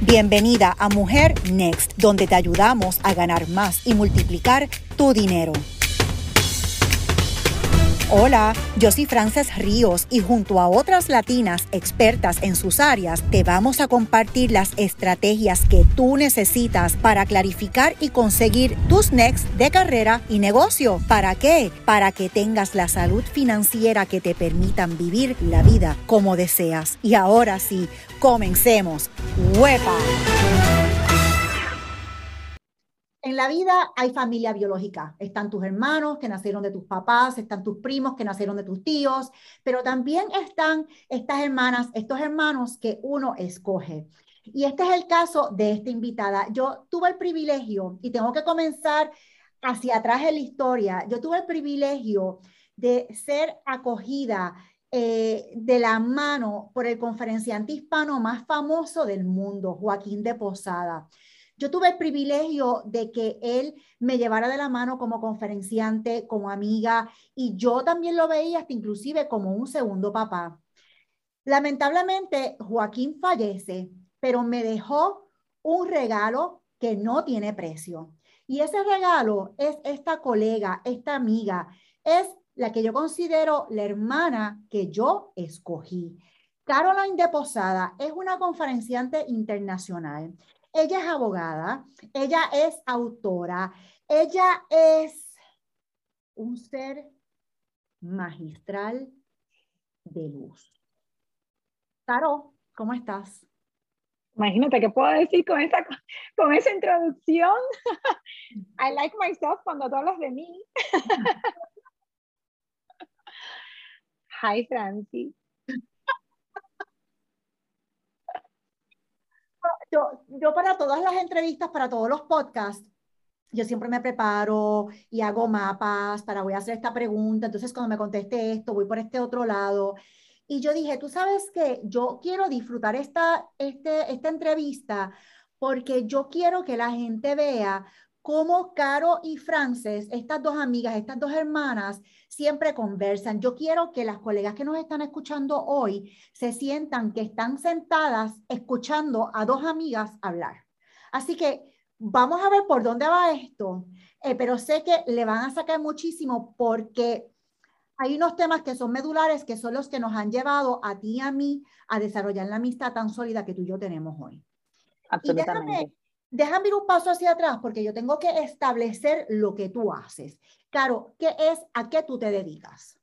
Bienvenida a Mujer Next, donde te ayudamos a ganar más y multiplicar tu dinero. Hola, yo soy Frances Ríos y junto a otras latinas expertas en sus áreas te vamos a compartir las estrategias que tú necesitas para clarificar y conseguir tus next de carrera y negocio. ¿Para qué? Para que tengas la salud financiera que te permitan vivir la vida como deseas. Y ahora sí, comencemos. ¡Huepa! En la vida hay familia biológica. Están tus hermanos que nacieron de tus papás, están tus primos que nacieron de tus tíos, pero también están estas hermanas, estos hermanos que uno escoge. Y este es el caso de esta invitada. Yo tuve el privilegio, y tengo que comenzar hacia atrás en la historia, yo tuve el privilegio de ser acogida eh, de la mano por el conferenciante hispano más famoso del mundo, Joaquín de Posada. Yo tuve el privilegio de que él me llevara de la mano como conferenciante, como amiga, y yo también lo veía hasta inclusive como un segundo papá. Lamentablemente, Joaquín fallece, pero me dejó un regalo que no tiene precio. Y ese regalo es esta colega, esta amiga, es la que yo considero la hermana que yo escogí. Caroline de Posada es una conferenciante internacional. Ella es abogada, ella es autora, ella es un ser magistral de luz. Caro, ¿cómo estás? Imagínate qué puedo decir con esa, con esa introducción. I like myself cuando tú hablas de mí. Hi, Francis. Yo, para todas las entrevistas, para todos los podcasts, yo siempre me preparo y hago mapas para voy a hacer esta pregunta, entonces cuando me conteste esto, voy por este otro lado. Y yo dije, tú sabes que yo quiero disfrutar esta, este, esta entrevista porque yo quiero que la gente vea cómo Caro y Frances, estas dos amigas, estas dos hermanas, siempre conversan. Yo quiero que las colegas que nos están escuchando hoy se sientan que están sentadas escuchando a dos amigas hablar. Así que vamos a ver por dónde va esto, eh, pero sé que le van a sacar muchísimo porque hay unos temas que son medulares, que son los que nos han llevado a ti y a mí a desarrollar la amistad tan sólida que tú y yo tenemos hoy. Absolutamente ir un paso hacia atrás porque yo tengo que establecer lo que tú haces. Caro, ¿qué es, a qué tú te dedicas?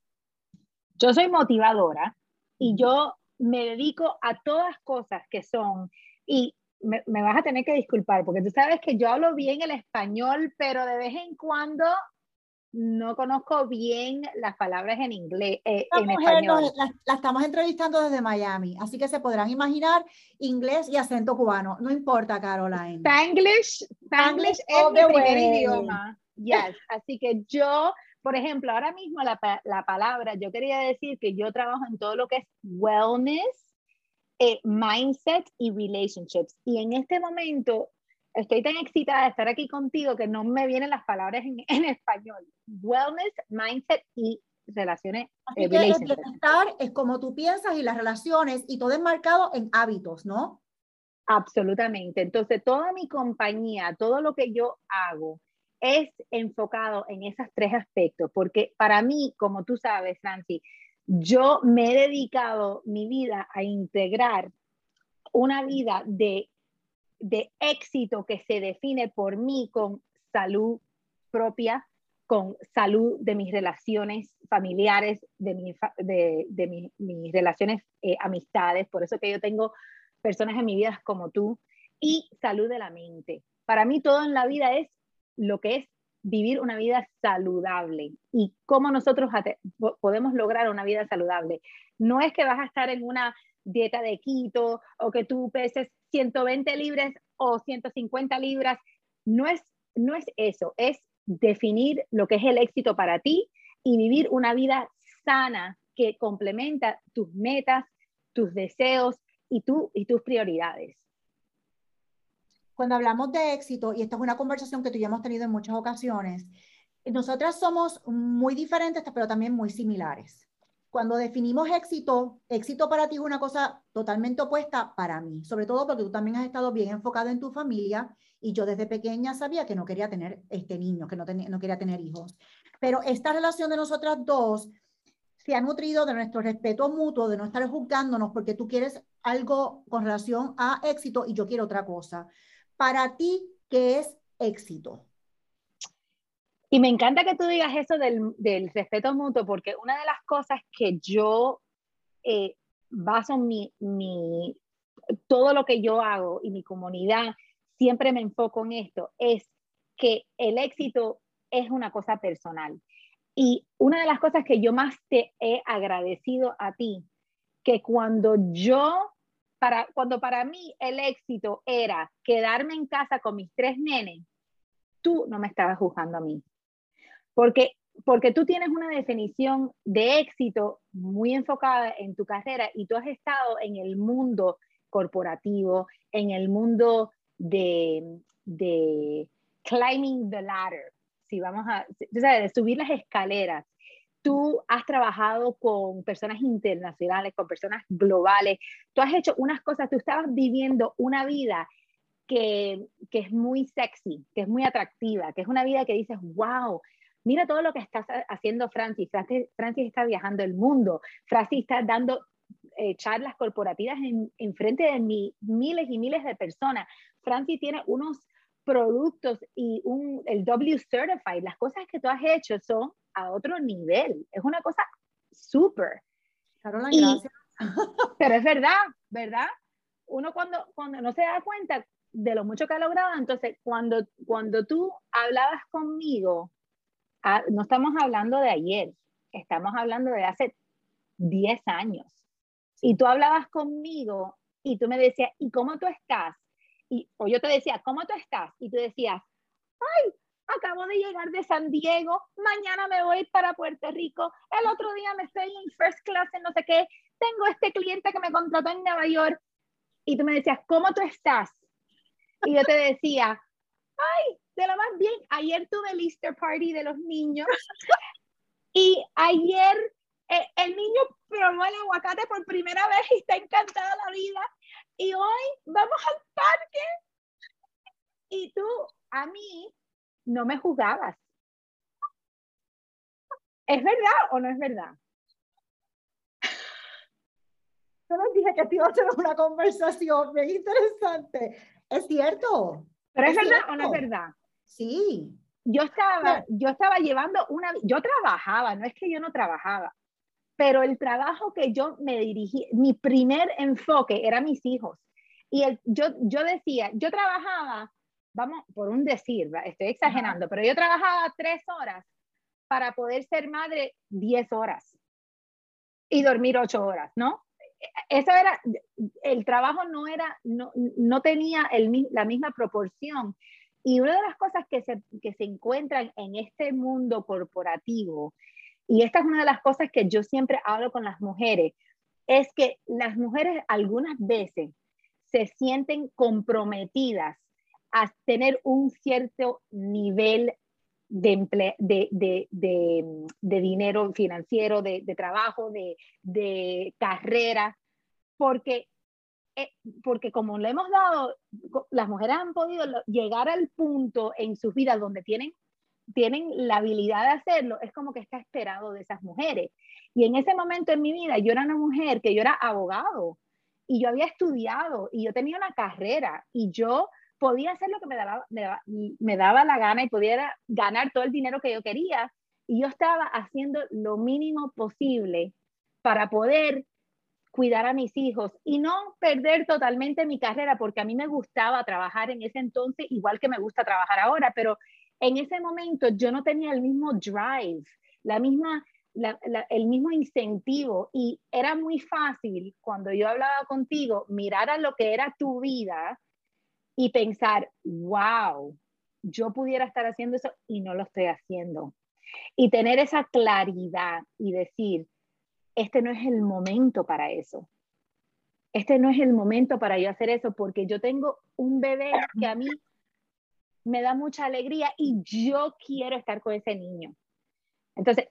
Yo soy motivadora y yo me dedico a todas cosas que son, y me, me, vas a tener que disculpar, porque tú sabes que yo hablo bien el español, pero de vez en cuando no conozco bien las palabras en inglés, eh, en español. la, estamos entrevistando desde Miami, así que se podrán imaginar inglés y acento cubano. No importa, Caroline. Spanglish, Spanglish es mi primer idioma. Yes, así que yo, por ejemplo, ahora mismo la, la, palabra, yo quería decir que yo trabajo en todo lo que es wellness, eh, mindset y relationships. Y en este momento estoy tan excitada de estar aquí contigo que no me vienen las palabras en, en español. Wellness, mindset y relaciones. Así eh, que el bienestar es como tú piensas y las relaciones y todo es marcado en hábitos, ¿no? Absolutamente. Entonces, toda mi compañía, todo lo que yo hago es enfocado en esos tres aspectos, porque para mí, como tú sabes, Franci, yo me he dedicado mi vida a integrar una vida de de éxito que se define por mí con salud propia, con salud de mis relaciones familiares, de, de, mis relaciones eh, amistades, por eso que yo tengo personas en mi vida como tú, y salud de la mente. Para mí todo en la vida es lo que es vivir una vida saludable y cómo nosotros podemos lograr una vida saludable. No es que vas a estar en una dieta de keto o que tú peses 120 libras o 150 libras. No es, no es eso, es definir lo que es el éxito para ti y vivir una vida sana que complementa tus metas, tus deseos y, tú, y tus prioridades. Cuando hablamos de éxito, y esta es una conversación que tú ya hemos tenido en muchas ocasiones, nosotras somos muy diferentes, pero también muy similares cuando definimos éxito, éxito para ti es una cosa totalmente opuesta para mí, sobre todo porque tú también has estado bien enfocado en tu familia y yo desde pequeña sabía que no quería tener este niño, que no, no quería tener hijos. Pero esta relación de nosotras dos se ha nutrido de nuestro respeto mutuo, de no estar juzgándonos porque tú quieres algo con relación a éxito y yo quiero otra cosa. Para ti, ¿qué es éxito? Y me encanta que tú digas eso del, respeto mutuo, porque una de las cosas que yo eh, baso mi, mi, todo lo que yo hago y mi comunidad, siempre me enfoco en esto, es que el éxito es una cosa personal. Y una de las cosas que yo más te he agradecido a ti, que cuando yo, para, cuando para mí el éxito era quedarme en casa con mis tres nenes, tú no me estabas juzgando a mí. Porque, porque tú tienes una definición de éxito muy enfocada en tu carrera y tú has estado en el mundo corporativo, en el mundo de, de climbing the ladder, si vamos a, de subir las escaleras. Tú has trabajado con personas internacionales, con personas globales, tú has hecho unas cosas, tú estabas viviendo una vida que, que es muy sexy, que es muy atractiva, que es una vida que dices, wow, mira todo lo que está haciendo Francis. Francis, está viajando el mundo. Francis está dando eh, charlas corporativas en, frente de miles y miles de personas. Francis tiene unos productos y un, el W Certified. Las cosas que tú has hecho son a otro nivel. Es una cosa súper. gracias. Pero es verdad, ¿verdad? Uno cuando, cuando no se da cuenta de lo mucho que ha logrado, entonces cuando, cuando tú hablabas conmigo Ah, no estamos hablando de ayer, estamos hablando de hace 10 años. Y tú hablabas conmigo y tú me decías, ¿y cómo tú estás? Y, o yo te decía, ¿cómo tú estás? Y tú decías, ay, acabo de llegar de San Diego, mañana me voy para Puerto Rico, el otro día me estoy en first class en no sé qué, tengo este cliente que me contrató en Nueva York. Y tú me decías, ¿cómo tú estás? Y yo te decía, ay, de lo más bien, ayer tuve el Easter Party de los niños y ayer eh, el niño probó el aguacate por primera vez y está encantada la vida. Y hoy vamos al parque y tú a mí no me jugabas. ¿Es verdad o no es verdad? Yo les dije que te iba a hacer una conversación bien interesante. ¿Es cierto? ¿Pero es, verdad o no es verdad? Sí. Yo estaba, yo estaba llevando una, yo trabajaba, no es que yo no trabajaba, pero el trabajo que yo me dirigí, mi primer enfoque era mis hijos. Y el, yo, yo decía, yo trabajaba, vamos, por un decir, estoy exagerando, pero yo trabajaba tres horas para poder ser madre diez horas y dormir ocho horas, ¿no? Eso era, el trabajo no era, no, no tenía el, la misma proporción y una de las cosas que se, que se encuentran en este mundo corporativo, y esta es una de las cosas que yo siempre hablo con las mujeres, es que las mujeres algunas veces se sienten comprometidas a tener un cierto nivel de, de, de, de, dinero financiero, de, trabajo, de, carrera, porque porque como le hemos dado, las mujeres han podido llegar al punto en sus vidas donde tienen, tienen la habilidad de hacerlo, es como que está esperado de esas mujeres. Y en ese momento en mi vida, yo era una mujer que yo era abogado y yo había estudiado y yo tenía una carrera y yo podía hacer lo que me daba, me daba, me daba la gana y podía ganar todo el dinero que yo quería. Y yo estaba haciendo lo mínimo posible para poder cuidar a mis hijos y no perder totalmente mi carrera, porque a mí me gustaba trabajar en ese entonces, igual que me gusta trabajar ahora, pero en ese momento yo no tenía el mismo drive, la misma, el mismo incentivo y era muy fácil cuando yo hablaba contigo mirar a lo que era tu vida y pensar, wow, yo pudiera estar haciendo eso y no lo estoy haciendo. Y tener esa claridad y decir, este no es el momento para eso. Este no es el momento para yo hacer eso porque yo tengo un bebé que a mí me da mucha alegría y yo quiero estar con ese niño. Entonces,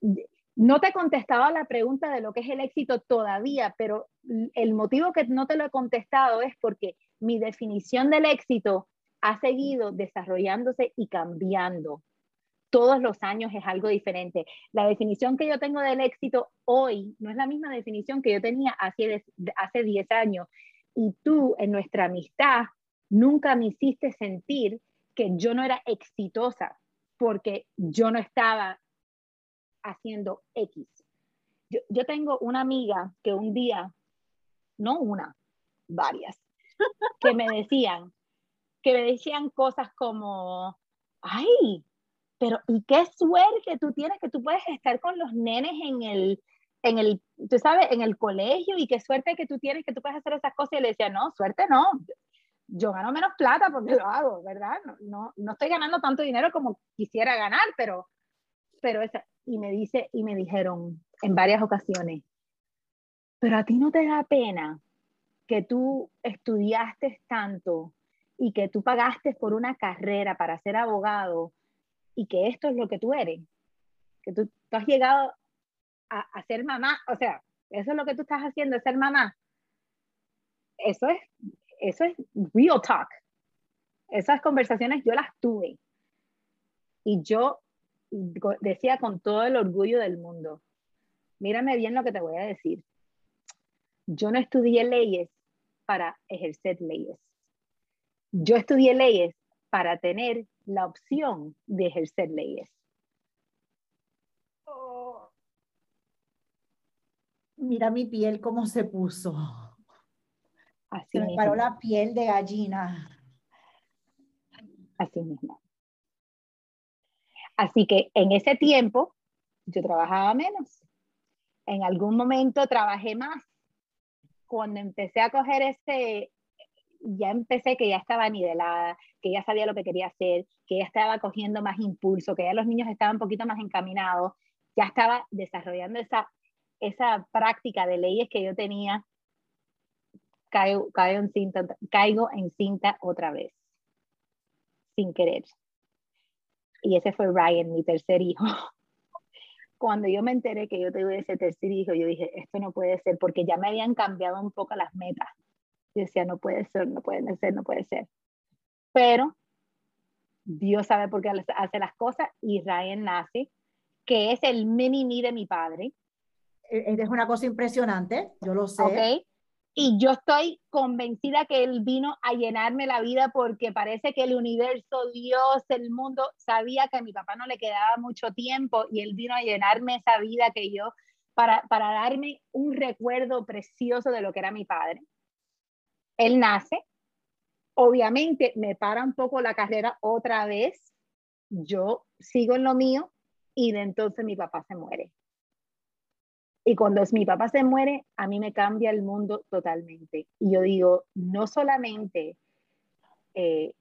no te he contestado la pregunta de lo que es el éxito todavía, pero el motivo que no te lo he contestado es porque mi definición del éxito ha seguido desarrollándose y cambiando. Todos los años es algo diferente. La definición que yo tengo del éxito hoy no es la misma definición que yo tenía hace, hace 10 años. Y tú, en nuestra amistad, nunca me hiciste sentir que yo no era exitosa porque yo no estaba haciendo X. Yo, yo tengo una amiga que un día, no una, varias, que me decían, que me decían cosas como, ay, pero ¿y qué suerte tú tienes que tú puedes estar con los nenes en el, en el, tú sabes, en el colegio y qué suerte que tú tienes que tú puedes hacer esas cosas? Y le decía, no, suerte no, yo gano menos plata porque lo hago, ¿verdad? No, no, no estoy ganando tanto dinero como quisiera ganar, pero, pero esa, y me dice, y me dijeron en varias ocasiones, pero a ti no te da pena que tú estudiaste tanto y que tú pagaste por una carrera para ser abogado y que esto es lo que tú eres, que tú, has llegado a, a, ser mamá, o sea, eso es lo que tú estás haciendo, ser mamá. Eso es, eso es real talk. Esas conversaciones yo las tuve. Y yo decía con todo el orgullo del mundo, mírame bien lo que te voy a decir. Yo no estudié leyes para ejercer leyes. Yo estudié leyes para tener la opción de ejercer leyes. Oh. Mira mi piel cómo se puso. Así se me paró la piel de gallina. Así mismo. Así que en ese tiempo yo trabajaba menos. En algún momento trabajé más. Cuando empecé a coger ese, ya empecé que ya estaba nivelada, que ya sabía lo que quería hacer, que ya estaba cogiendo más impulso, que ya los niños estaban un poquito más encaminados, ya estaba desarrollando esa, esa práctica de leyes que yo tenía, caigo, caigo, en cinta, caigo en cinta otra vez, sin querer. Y ese fue Ryan, mi tercer hijo. Cuando yo me enteré que yo tuve ese tercer hijo, yo dije, esto no puede ser, porque ya me habían cambiado un poco las metas y decía, no puede ser, no puede ser, no puede ser. Pero Dios sabe por qué hace las cosas Ryan nace, que es el mini mí de mi padre. E-, es una cosa impresionante, yo lo sé. Okay. Y yo estoy convencida que él vino a llenarme la vida porque parece que el universo, Dios, el mundo, sabía que a mi papá no le quedaba mucho tiempo y él vino a llenarme esa vida que yo, para, para darme un recuerdo precioso de lo que era mi padre él nace, obviamente me para un poco la carrera otra vez, yo sigo en lo mío y de entonces mi papá se muere. Y cuando mi papá se muere, a mí me cambia el mundo totalmente. Y yo digo, no solamente, eh,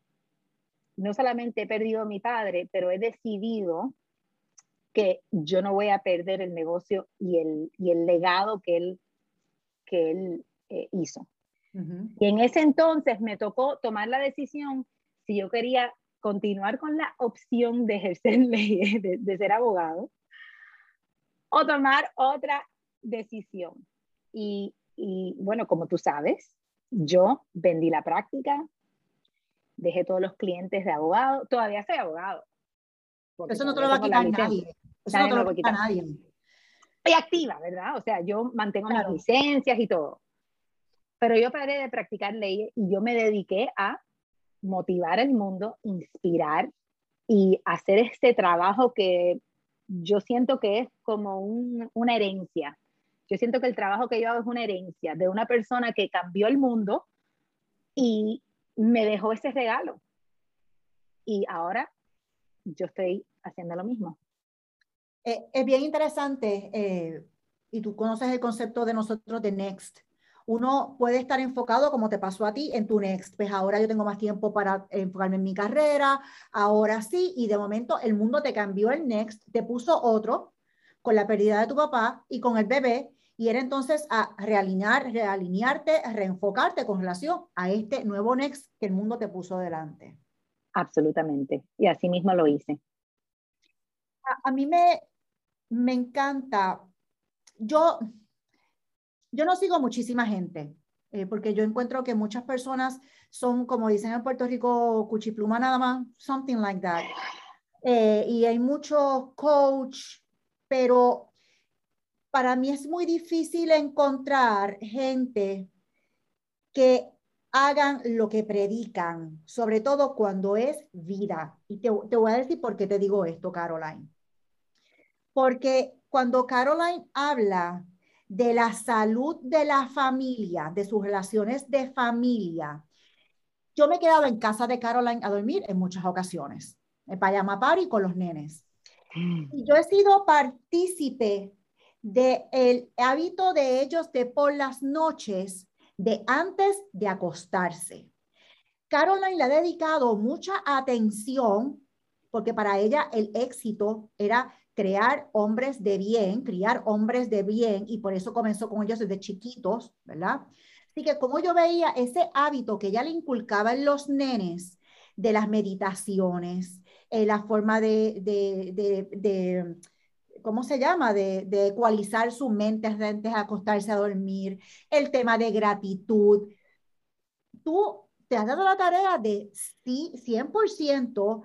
no solamente he perdido a mi padre, pero he decidido que yo no voy a perder el negocio y el, y el legado que él, que él eh, hizo. Y en ese entonces me tocó tomar la decisión si yo quería continuar con la opción de ejercer leyes, de, ser abogado, o tomar otra decisión. Y, y, bueno, como tú sabes, yo vendí la práctica, dejé todos los clientes de abogado, todavía soy abogado. Eso no te lo va a quitar nadie. Eso no te lo va a quitar nadie. Estoy activa, ¿verdad? O sea, yo mantengo mis licencias y todo. Pero yo paré de practicar leyes y yo me dediqué a motivar el mundo, inspirar y hacer este trabajo que yo siento que es como una herencia. Yo siento que el trabajo que yo hago es una herencia de una persona que cambió el mundo y me dejó ese regalo. Y ahora yo estoy haciendo lo mismo. Eh, es bien interesante eh, y tú conoces el concepto de nosotros de Next uno puede estar enfocado, como te pasó a ti, en tu next. Pues ahora yo tengo más tiempo para enfocarme en mi carrera, ahora sí, y de momento el mundo te cambió el next, te puso otro con la pérdida de tu papá y con el bebé, y era entonces a realinear, realinearte, reenfocarte con relación a este nuevo next que el mundo te puso delante. Absolutamente, y así mismo lo hice. A, a mí me, me encanta. Yo, yo no sigo muchísima gente, eh, porque yo encuentro que muchas personas son, como dicen en Puerto Rico, cuchipluma nada más, something like that. Eh, y hay muchos coach, pero para mí es muy difícil encontrar gente que hagan lo que predican, sobre todo cuando es vida. Y te, te voy a decir por qué te digo esto, Caroline. Porque cuando Caroline habla de la salud de la familia, de sus relaciones de familia, yo me he quedado en casa de Caroline a dormir en muchas ocasiones, en pajama party con los nenes. Mm. Y yo he sido partícipe del hábito de ellos de por las noches, de antes de acostarse. Caroline le ha dedicado mucha atención porque para ella el éxito era crear hombres de bien, criar hombres de bien, y por eso comenzó con ellos desde chiquitos, ¿verdad? Así que como yo veía ese hábito que ella le inculcaba en los nenes de las meditaciones, eh, la forma de, de, de, ¿cómo se llama? De, de ecualizar su mente antes de acostarse a dormir, el tema de gratitud. Tú te has dado la tarea de sí, 100%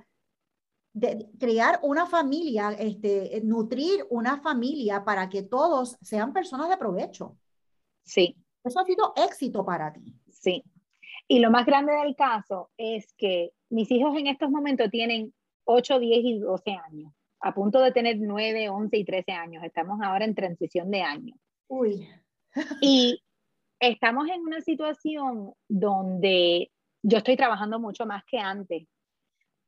de crear una familia, este, nutrir una familia para que todos sean personas de provecho. Sí. Eso ha sido éxito para ti. Sí. Y lo más grande del caso es que mis hijos en estos momentos tienen 8, 10 y 12 años, a punto de tener 9, 11 y 13 años. Estamos ahora en transición de año. Uy. y estamos en una situación donde yo estoy trabajando mucho más que antes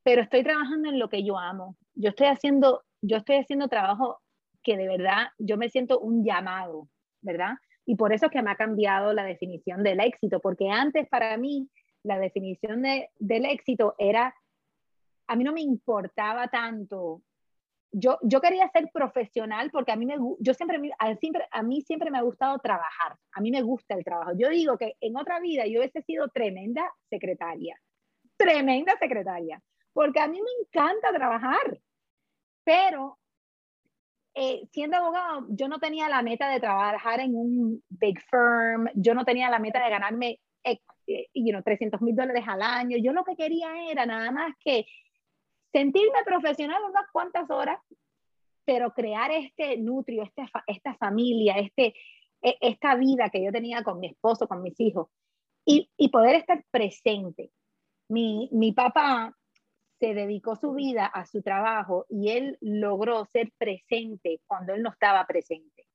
pero estoy trabajando en lo que yo amo. Yo estoy haciendo, yo estoy haciendo trabajo que de verdad yo me siento un llamado, ¿verdad? Y por eso es que me ha cambiado la definición del éxito, porque antes para mí la definición de, del éxito era, a mí no me importaba tanto. Yo, yo quería ser profesional porque a mí, me, yo siempre, a, a mí siempre me ha gustado trabajar, a mí me gusta el trabajo. Yo digo que en otra vida yo hubiese sido tremenda secretaria, tremenda secretaria, porque a mí me encanta trabajar, pero eh, siendo abogado, yo no tenía la meta de trabajar en un big firm, yo no tenía la meta de ganarme eh, you know, 300 mil dólares al año, yo lo que quería era nada más que sentirme profesional unas cuantas horas, pero crear este nutrio, este, esta familia, este, e, esta vida que yo tenía con mi esposo, con mis hijos, y, y poder estar presente. Mi, mi papá se dedicó su vida a su trabajo y él logró ser presente cuando él no estaba presente.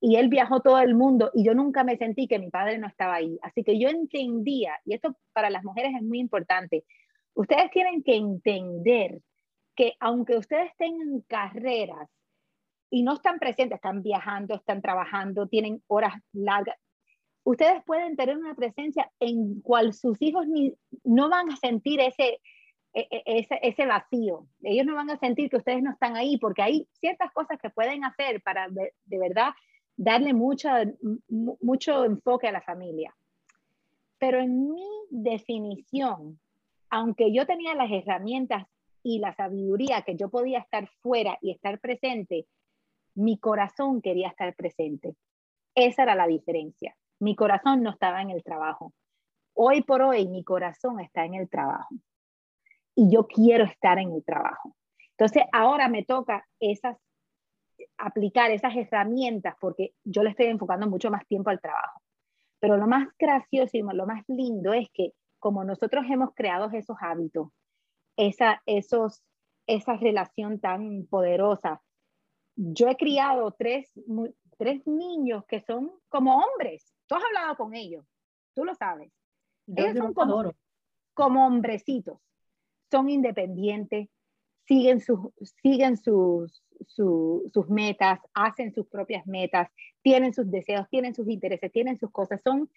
Y él viajó todo el mundo y yo nunca me sentí que mi padre no estaba ahí. Así que yo entendía, y esto para las mujeres es muy importante, ustedes tienen que entender que aunque ustedes tengan carreras y no están presentes, están viajando, están trabajando, tienen horas largas, ustedes pueden tener una presencia en cual sus hijos ni, no van a sentir ese, ese, ese, vacío. Ellos no van a sentir que ustedes no están ahí porque hay ciertas cosas que pueden hacer para de, verdad darle mucho, mucho enfoque a la familia. Pero en mi definición, aunque yo tenía las herramientas y la sabiduría que yo podía estar fuera y estar presente, mi corazón quería estar presente. Esa era la diferencia. Mi corazón no estaba en el trabajo. Hoy por hoy mi corazón está en el trabajo y yo quiero estar en el trabajo. Entonces, ahora me toca esas, aplicar esas herramientas porque yo le estoy enfocando mucho más tiempo al trabajo. Pero lo más gracioso y lo más lindo es que como nosotros hemos creado esos hábitos, esa, esos, esa relación tan poderosa, yo he criado tres, tres niños que son como hombres. Tú has hablado con ellos, tú lo sabes. ellos son como, como hombrecitos son independientes, siguen, sus, siguen sus, sus metas, hacen sus propias metas, tienen sus deseos, tienen sus intereses, tienen sus cosas, son,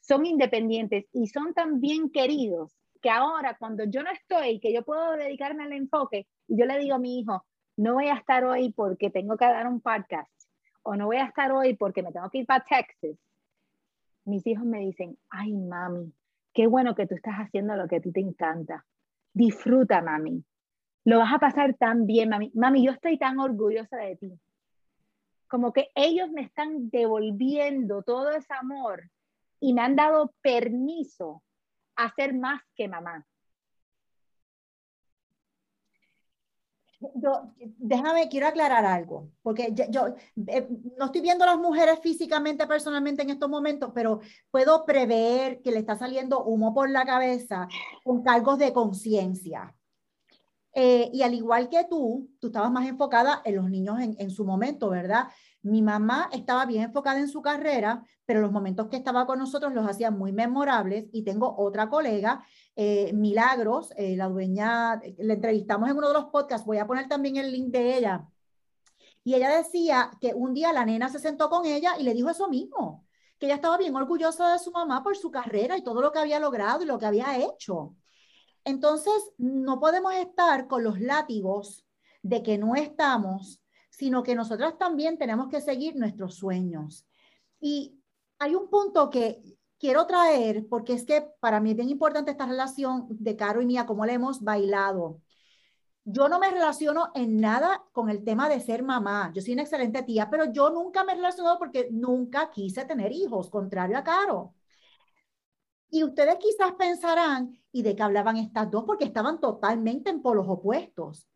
son independientes y son tan bien queridos que ahora cuando yo no estoy, que yo puedo dedicarme al enfoque, y yo le digo a mi hijo, no voy a estar hoy porque tengo que dar un podcast, o no voy a estar hoy porque me tengo que ir para Texas, mis hijos me dicen, ay mami, qué bueno que tú estás haciendo lo que a ti te encanta disfruta, mami. Lo vas a pasar tan bien, mami. Mami, yo estoy tan orgullosa de ti. como que ellos me están devolviendo todo ese amor y me han dado permiso a ser más que mamá. Yo, déjame, quiero aclarar algo, porque yo, eh, no estoy viendo a las mujeres físicamente, personalmente en estos momentos, pero puedo prever que le está saliendo humo por la cabeza con cargos de conciencia. Eh, y al igual que tú, tú estabas más enfocada en los niños en, en, su momento, ¿verdad? Mi mamá estaba bien enfocada en su carrera, pero los momentos que estaba con nosotros los hacía muy memorables. Y tengo otra colega, eh, Milagros, eh, la dueña, la entrevistamos en uno de los podcasts, voy a poner también el link de ella. Y ella decía que un día la nena se sentó con ella y le dijo eso mismo, que ella estaba bien orgullosa de su mamá por su carrera y todo lo que había logrado y lo que había hecho. Entonces, no podemos estar con los látigos de que no estamos, sino que nosotras también tenemos que seguir nuestros sueños. Y hay un punto que quiero traer, porque es que para mí es bien importante esta relación de Caro y mía, cómo le hemos bailado. Yo no me relaciono en nada con el tema de ser mamá. Yo soy una excelente tía, pero yo nunca me he relacionado porque nunca quise tener hijos, contrario a Caro. Y ustedes quizás pensarán, ¿y de qué hablaban estas dos? Porque estaban totalmente en polos opuestos.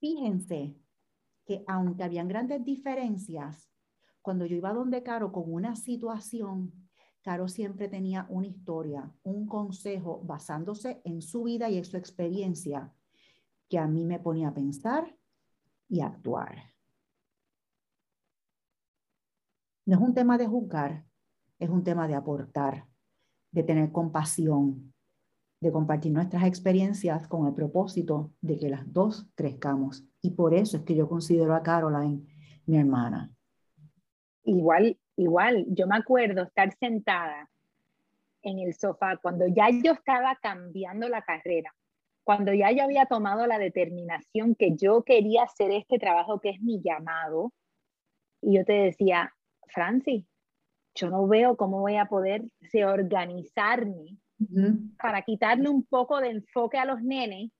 Fíjense que aunque habían grandes diferencias, cuando yo iba donde Caro con una situación, Caro siempre tenía una historia, un consejo basándose en su vida y en su experiencia que a mí me ponía a pensar y a actuar. No es un tema de juzgar, es un tema de aportar de tener compasión, de compartir nuestras experiencias con el propósito de que las dos crezcamos. Y por eso es que yo considero a Caroline mi hermana. Igual, igual, yo me acuerdo estar sentada en el sofá cuando ya yo estaba cambiando la carrera, cuando ya yo había tomado la determinación que yo quería hacer este trabajo que es mi llamado. Y yo te decía, Francis, yo no veo cómo voy a poder organizarme para quitarle un poco de enfoque a los nenes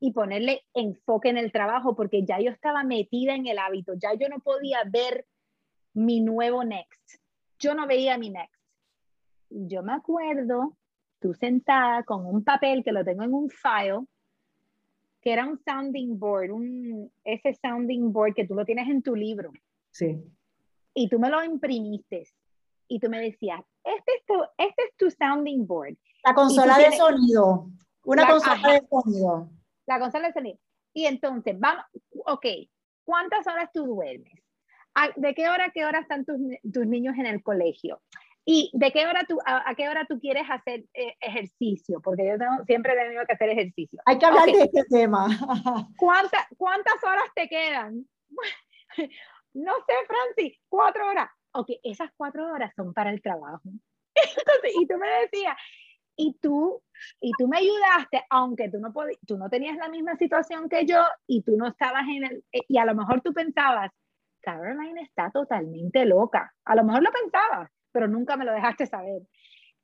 y ponerle enfoque en el trabajo, porque ya yo estaba metida en el hábito, ya yo no podía ver mi nuevo next. Yo no veía mi next. Yo me acuerdo, tú sentada con un papel que lo tengo en un file, que era un sounding board, un, ese sounding board que tú lo tienes en tu libro. Sí. Y tú me lo imprimiste y tú me decías, este es tu, este es tu sounding board. La consola de sonido. Una consola de sonido. La consola de sonido. Y entonces, vamos, ok, ¿cuántas horas tú duermes? ¿De qué hora a qué hora están tus, tus niños en el colegio? ¿Y de qué hora tú, a, qué hora tú quieres hacer eh, ejercicio? Porque yo tengo, siempre he tenido que hacer ejercicio. Hay que hablar de este tema. ¿Cuánta, ¿Cuántas horas te quedan? no sé, Francis, cuatro horas ok, esas cuatro horas son para el trabajo. y tú me decías, y tú, y tú me ayudaste, aunque tú no, tú no tenías la misma situación que yo y tú no estabas en el, eh, y a lo mejor tú pensabas, Caroline está totalmente loca. A lo mejor lo pensabas, pero nunca me lo dejaste saber.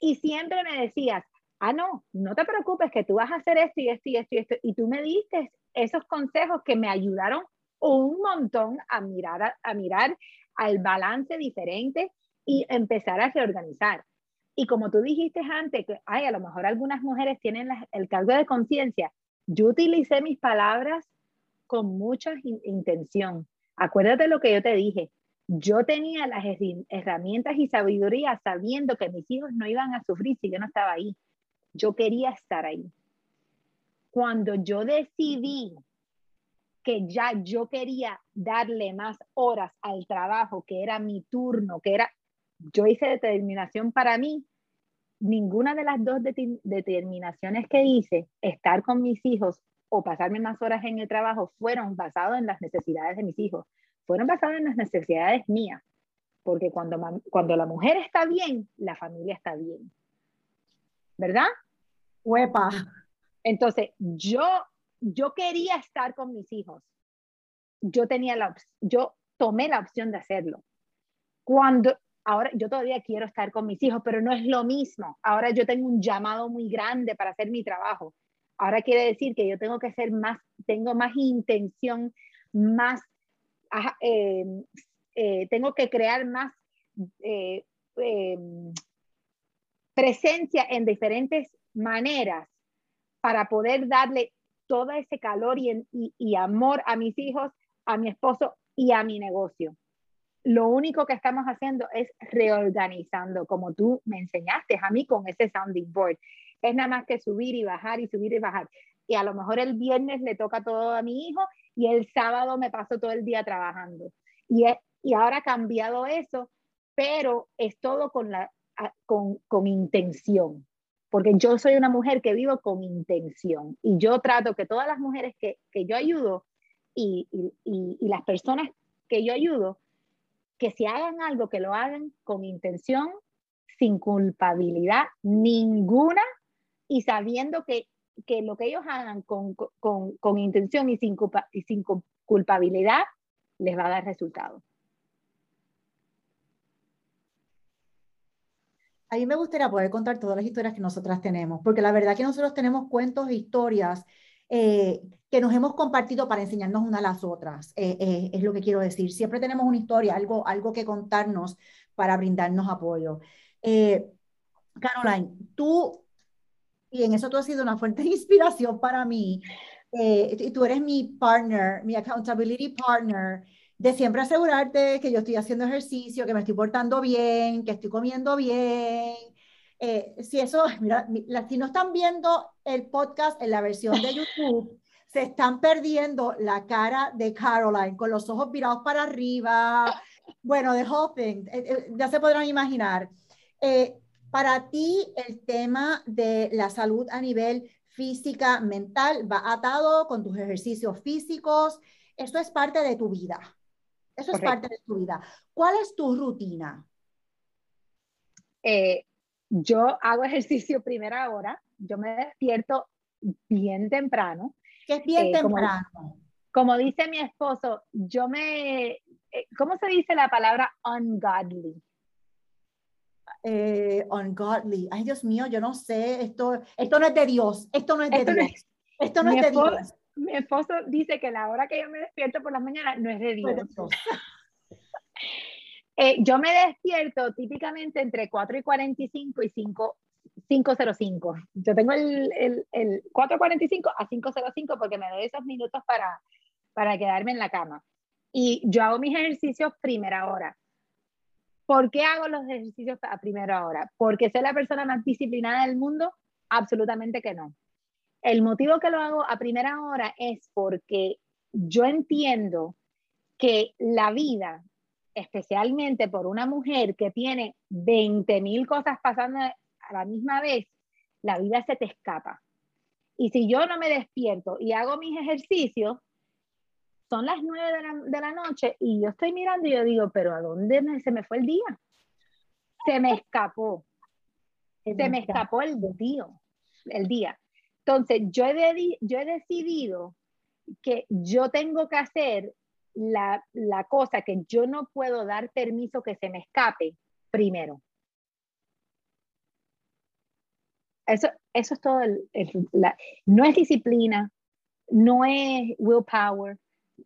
Y siempre me decías, ah, no, no te preocupes, que tú vas a hacer esto y esto y esto y esto. Y tú me diste esos consejos que me ayudaron un montón a mirar, a mirar al balance diferente y empezar a reorganizar. Y como tú dijiste antes, que ay, a lo mejor algunas mujeres tienen el cargo de conciencia, yo utilicé mis palabras con mucha intención. Acuérdate lo que yo te dije. Yo tenía las herramientas y sabiduría sabiendo que mis hijos no iban a sufrir si yo no estaba ahí. Yo quería estar ahí. Cuando yo decidí que ya yo quería darle más horas al trabajo, que era mi turno, que era, yo hice determinación para mí, ninguna de las dos determinaciones que hice, estar con mis hijos o pasarme más horas en el trabajo, fueron basadas en las necesidades de mis hijos, fueron basadas en las necesidades mías, porque cuando, cuando la mujer está bien, la familia está bien. ¿Verdad? Huepa. Entonces, yo yo quería estar con mis hijos. Yo tenía la yo tomé la opción de hacerlo. Cuando ahora yo todavía quiero estar con mis hijos, pero no es lo mismo. Ahora yo tengo un llamado muy grande para hacer mi trabajo. Ahora quiere decir que yo tengo que ser más, tengo más intención, más eh, eh, tengo que crear más eh, em, presencia en diferentes maneras para poder darle todo ese calor y, amor a mis hijos, a mi esposo y a mi negocio. Lo único que estamos haciendo es reorganizando, como tú me enseñaste a mí con ese sounding board. Es nada más que subir y bajar y subir y bajar. Y a lo mejor el viernes le toca todo a mi hijo y el sábado me paso todo el día trabajando. Y, y ahora ha cambiado eso, pero es todo con, la, con, con intención porque yo soy una mujer que vivo con intención y yo trato que todas las mujeres que, que yo ayudo y, y, y, las personas que yo ayudo, que si hagan algo, que lo hagan con intención, sin culpabilidad ninguna y sabiendo que, que lo que ellos hagan con, con, con intención y sin, culpa, y sin culpabilidad les va a dar resultados. A mí me gustaría poder contar todas las historias que nosotras tenemos, porque la verdad que nosotros tenemos cuentos e historias eh, que nos hemos compartido para enseñarnos unas a las otras, eh, eh, es lo que quiero decir. Siempre tenemos una historia, algo, algo que contarnos para brindarnos apoyo. Caroline, tú, y en eso tú has sido una fuente de inspiración para mí, y tú eres mi partner, mi accountability partner, de siempre asegurarte que yo estoy haciendo ejercicio, que me estoy portando bien, que estoy comiendo bien. Eh, si eso, mira, si no están viendo el podcast en la versión de YouTube, se están perdiendo la cara de Caroline con los ojos virados para arriba. Bueno, de hoping, eh, eh, ya se podrán imaginar. para ti, el tema de la salud a nivel física, mental, va atado con tus ejercicios físicos. Eso es parte de tu vida. Eso es parte de tu vida. ¿Cuál es tu rutina? Eh, yo hago ejercicio primera hora. Yo me despierto bien temprano. ¿Qué es bien eh, temprano? Como, dice mi esposo, yo me... Eh, ¿Cómo se dice la palabra ungodly? ungodly. Ay, Dios mío, yo no sé. Esto, esto no es de Dios. Esto no es de Dios. esto no es de Dios mi esposo dice que la hora que yo me despierto por las mañanas no es de Dios. eh, yo me despierto típicamente entre 4 y 45 y 5, 505. Yo tengo el, el, el 4.45 a 5.05 porque me doy esos minutos para, para quedarme en la cama. Y yo hago mis ejercicios primera hora. ¿Por qué hago los ejercicios a primera hora? ¿Porque soy la persona más disciplinada del mundo? Absolutamente que no. El motivo que lo hago a primera hora es porque yo entiendo que la vida, especialmente por una mujer que tiene 20 mil cosas pasando a la misma vez, la vida se te escapa. Y si yo no me despierto y hago mis ejercicios, son las 9 de la, de la noche y yo estoy mirando y yo digo, pero ¿a dónde se me fue el día? Se me escapó. Se me escapó el día. El día. Entonces, yo he, yo he decidido que yo tengo que hacer la, la, cosa que yo no puedo dar permiso que se me escape primero. Eso, eso es todo. El, la, no es disciplina, no es willpower,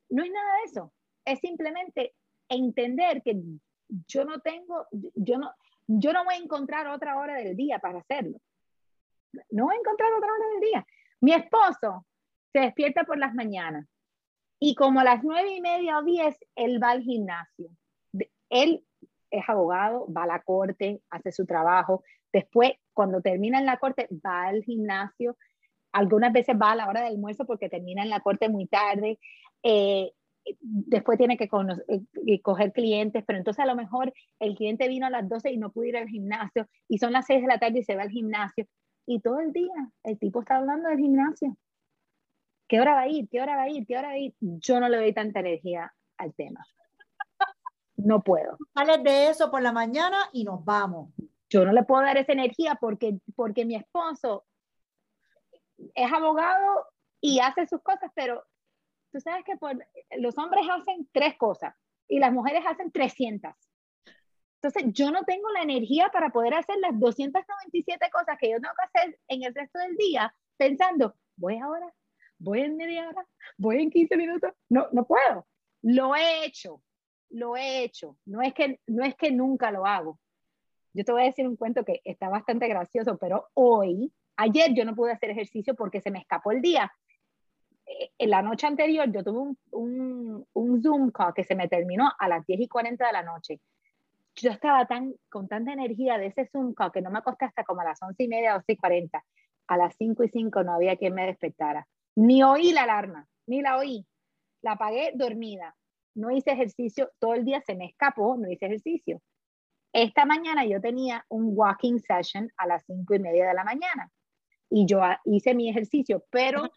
no es nada de eso. Es simplemente entender que yo no tengo, yo no, yo no voy a encontrar otra hora del día para hacerlo no voy a encontrar otra hora del día. Mi esposo se despierta por las mañanas y como a las nueve y media o diez, él va al gimnasio. Él es abogado, va a la corte, hace su trabajo. Después, cuando termina en la corte, va al gimnasio. Algunas veces va a la hora del almuerzo porque termina en la corte muy tarde. Eh, después tiene que eh, coger clientes, pero entonces a lo mejor el cliente vino a las 12 y no pudo ir al gimnasio y son las 6 de la tarde y se va al gimnasio y todo el día el tipo está hablando del gimnasio. ¿Qué hora va a ir? ¿Qué hora va a ir? ¿Qué hora va a ir? Yo no le doy tanta energía al tema. No puedo. Sales de eso por la mañana y nos vamos. Yo no le puedo dar esa energía porque, porque mi esposo es abogado y hace sus cosas, pero tú sabes que los hombres hacen tres cosas y las mujeres hacen 300. Entonces, yo no tengo la energía para poder hacer las 297 cosas que yo tengo que hacer en el resto del día pensando, voy ahora, voy en media hora, voy en 15 minutos. No, no puedo. Lo he hecho, lo he hecho, no es que, no es que nunca lo hago. Yo te voy a decir un cuento que está bastante gracioso, pero hoy, ayer yo no pude hacer ejercicio porque se me escapó el día. Eh, en la noche anterior yo tuve un, un, un Zoom call que se me terminó a las 10 y 40 de la noche yo estaba tan, con tanta energía de ese Zoom call que no me acosté hasta como a las 11 y media, 12 y 40. A las 5 y 5 no había quien me despertara. Ni oí la alarma, ni la oí. La apagué dormida. No hice ejercicio, todo el día se me escapó, no hice ejercicio. Esta mañana yo tenía un walking session a las 5 y media de la mañana y yo hice mi ejercicio, pero...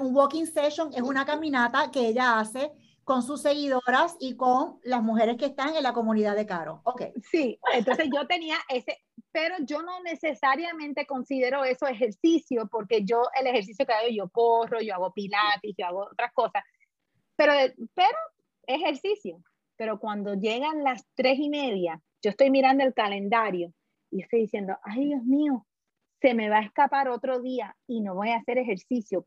Un walking session es una caminata que ella hace con sus seguidoras y con las mujeres que están en la comunidad de Caro. Ok. Sí, entonces yo tenía ese, pero yo no necesariamente considero eso ejercicio, porque yo el ejercicio que hago, yo corro, yo hago pilates, yo hago otras cosas, pero, pero ejercicio. Pero cuando llegan las tres y media, yo estoy mirando el calendario y estoy diciendo, ay Dios mío, se me va a escapar otro día y no voy a hacer ejercicio.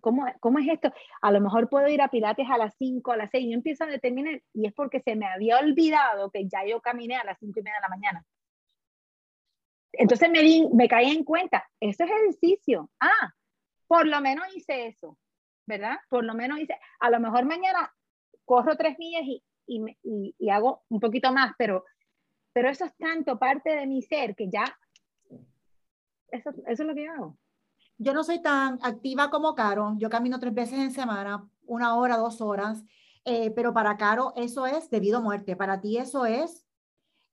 ¿Cómo, ¿cómo es esto? A lo mejor puedo ir a Pilates a las 5, a las 6, y yo empiezo a determinar, y es porque se me había olvidado que ya yo caminé a las 5 y media de la mañana. Entonces me, di, me caí en cuenta, eso es ejercicio. Ah, por lo menos hice eso, ¿verdad? Por lo menos hice, a lo mejor mañana corro tres millas y, y, y, hago un poquito más, pero, pero eso es tanto parte de mi ser que ya, eso, eso es lo que yo hago yo no soy tan activa como Caro, yo camino tres veces en semana, una hora, dos horas, eh, pero para Caro eso es debido a muerte, para ti eso es.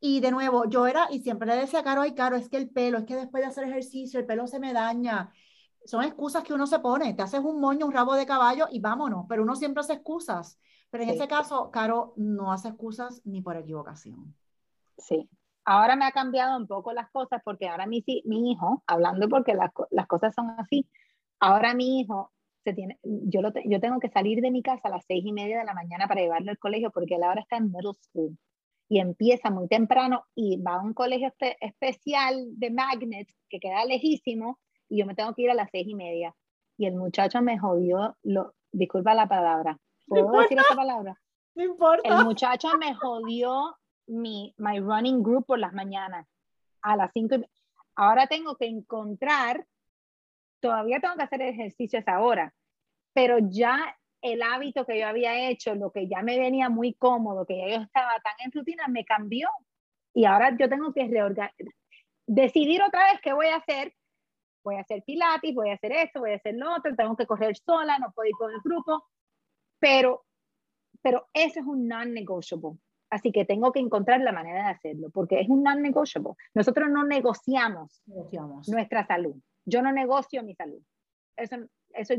Y de nuevo, yo era, y siempre le decía a Caro, ay, Caro, es que el pelo, es que después de hacer ejercicio, el pelo se me daña. Son excusas que uno se pone, te haces un moño, un rabo de caballo y vámonos, pero uno siempre hace excusas. Pero en ese caso, Caro no hace excusas ni por equivocación. Sí, ahora me ha cambiado un poco las cosas porque ahora mi, mi hijo, hablando porque las, las cosas son así, ahora mi hijo se tiene, yo, lo, yo tengo que salir de mi casa a las seis y media de la mañana para llevarlo al colegio porque él ahora está en middle school y empieza muy temprano y va a un colegio especial de magnet que queda lejísimo y yo me tengo que ir a las seis y media. Y el muchacho me jodió, lo, disculpa la palabra, ¿puedo decir esa palabra? No importa. El muchacho me jodió mi my running group por las mañanas a las 5 ahora tengo que encontrar todavía tengo que hacer ejercicio a esa hora pero ya el hábito que yo había hecho lo que ya me venía muy cómodo que ya yo estaba tan en rutina me cambió. Y ahora yo tengo que decidir otra vez qué voy a hacer. Voy a hacer pilates voy a hacer esto voy a hacer lo otro tengo que correr sola no puedo ir con el grupo. Pero pero eso es un non-negotiable Así que tengo que encontrar la manera de hacerlo, porque es un non-negotiable. Nosotros no negociamos, negociamos, nuestra salud. Yo no negocio mi salud. Eso, eso,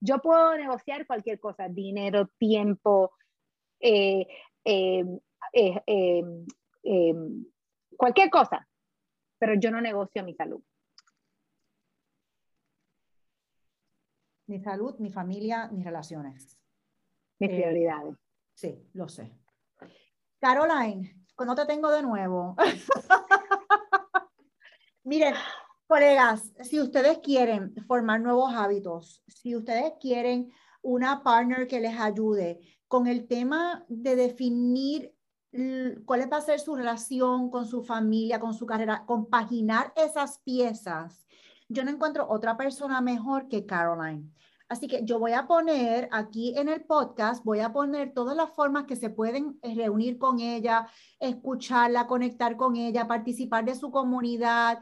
yo, puedo negociar cualquier cosa, dinero, tiempo, eh, eh, eh, cualquier cosa, pero yo no negocio mi salud. Ni salud, ni familia, ni relaciones. Mis prioridades. Sí, lo sé. Caroline, no te tengo de nuevo. Miren, colegas, si ustedes quieren formar nuevos hábitos, si ustedes quieren una partner que les ayude con el tema de definir cuál va a ser su relación con su familia, con su carrera, compaginar esas piezas, yo no encuentro otra persona mejor que Caroline. Así que yo voy a poner aquí en el podcast, voy a poner todas las formas que se pueden eh, reunir con ella, escucharla, conectar con ella, participar de su comunidad.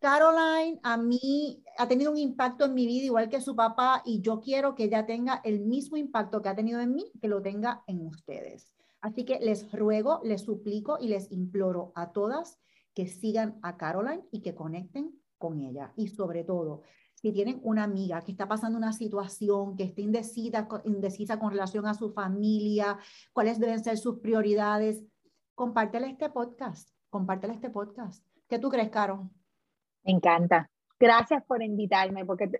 Caroline a mí ha tenido un impacto en mi vida igual que su papá y yo quiero que ella tenga el mismo impacto que ha tenido en mí, que lo tenga en ustedes. Así que les ruego, les suplico y les imploro a todas que sigan a Caroline y que conecten con ella. Y sobre todo, si tienen una amiga que está pasando una situación, que está indecisa, indecisa con relación a su familia, cuáles deben ser sus prioridades, compártele este podcast, compártele este podcast. ¿Qué tú crees, Caro? Me encanta. Gracias por invitarme, porque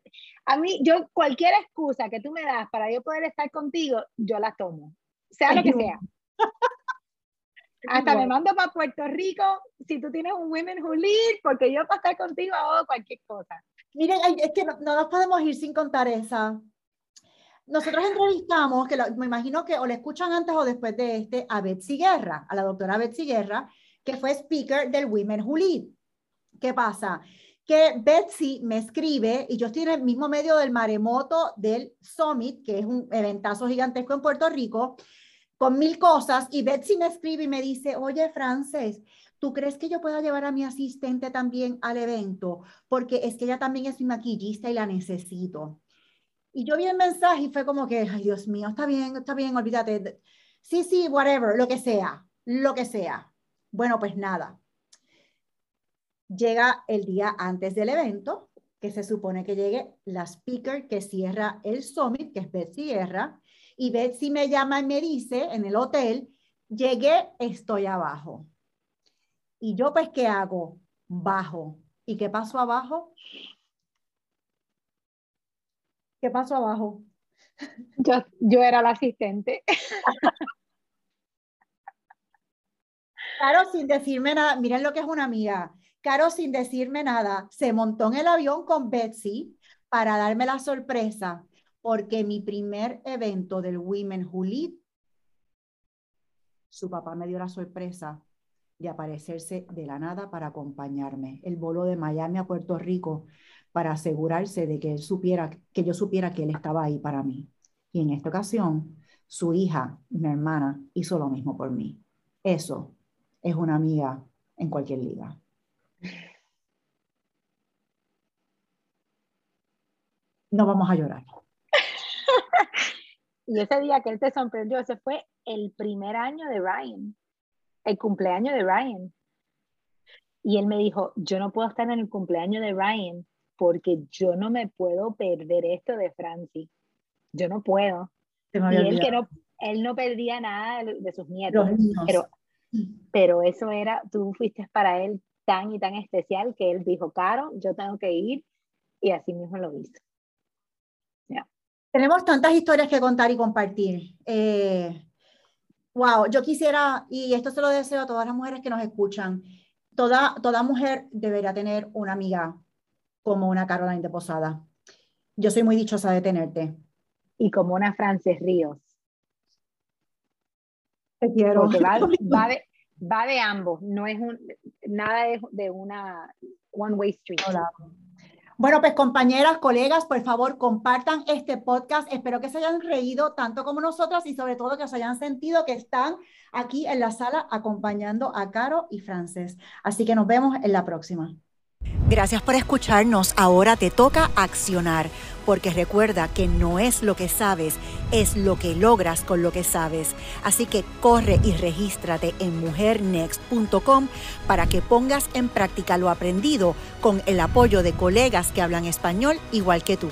a mí, yo, cualquier excusa que tú me das para yo poder estar contigo, yo la tomo, sea lo que sea. Hasta me mando para Puerto Rico si tú tienes un Women Who Lead, porque yo para estar contigo hago cualquier cosa. Miren, es que no, nos podemos ir sin contar esa. nosotros entrevistamos, que me imagino que o le escuchan antes o después de este, a Betsy Guerra, a la doctora Betsy Guerra, que fue speaker del Women Who. ¿Qué pasa? Que Betsy me escribe, y yo estoy en el mismo medio del maremoto del Summit, que es un eventazo gigantesco en Puerto Rico, con mil cosas, y Betsy me escribe y me dice, oye, Frances, ¿tú crees que yo pueda llevar a mi asistente también al evento? Porque es que ella también es mi maquillista y la necesito. Y yo vi el mensaje y fue como que, Dios mío, está bien, está bien, olvídate. Sí, sí, whatever, lo que sea, lo que sea. Bueno, pues nada. Llega el día antes del evento, que se supone que llegue la speaker que cierra el summit, que es Betsy Guerra, y Betsy me llama y me dice en el hotel, llegué, estoy abajo. Y yo pues, ¿qué hago? Bajo. ¿Y qué pasó abajo? ¿Qué pasó abajo? Yo, yo era la asistente. Caro, sin decirme nada, miren lo que es una amiga. Caro, sin decirme nada, se montó en el avión con Betsy para darme la sorpresa, porque mi primer evento del Women Who Lead, su papá me dio la sorpresa de aparecerse de la nada para acompañarme. El vuelo de Miami a Puerto Rico para asegurarse de que él supiera, que yo supiera que él estaba ahí para mí. Y en esta ocasión, su hija, mi hermana, hizo lo mismo por mí. Eso es una amiga en cualquier liga. No vamos a llorar. y ese día que él te sorprendió, ese fue el primer año de Ryan, el cumpleaños de Ryan. Y él me dijo, yo no puedo estar en el cumpleaños de Ryan porque yo no me puedo perder esto de Franci. Yo no puedo. Y él, que no, él no perdía nada de, sus nietos, pero, pero eso era, tú fuiste para él tan y tan especial que él dijo, Caro, yo tengo que ir, y así mismo lo hizo. Tenemos tantas historias que contar y compartir. Eh, wow, yo quisiera, y esto se lo deseo a todas las mujeres que nos escuchan, toda, toda mujer debería tener una amiga como una Caroline de Posada. Yo soy muy dichosa de tenerte. Y como una Frances Ríos. Te quiero. Porque va, de, ambos, no es un, nada de, una one-way street. Bueno, pues compañeras, colegas, por favor, compartan este podcast. Espero que se hayan reído tanto como nosotras y sobre todo que se hayan sentido que están aquí en la sala acompañando a Caro y Frances. Así que nos vemos en la próxima. Gracias por escucharnos. Ahora te toca accionar, porque recuerda que no es lo que sabes, es lo que logras con lo que sabes. Así que corre y regístrate en mujernext.com para que pongas en práctica lo aprendido con el apoyo de colegas que hablan español igual que tú.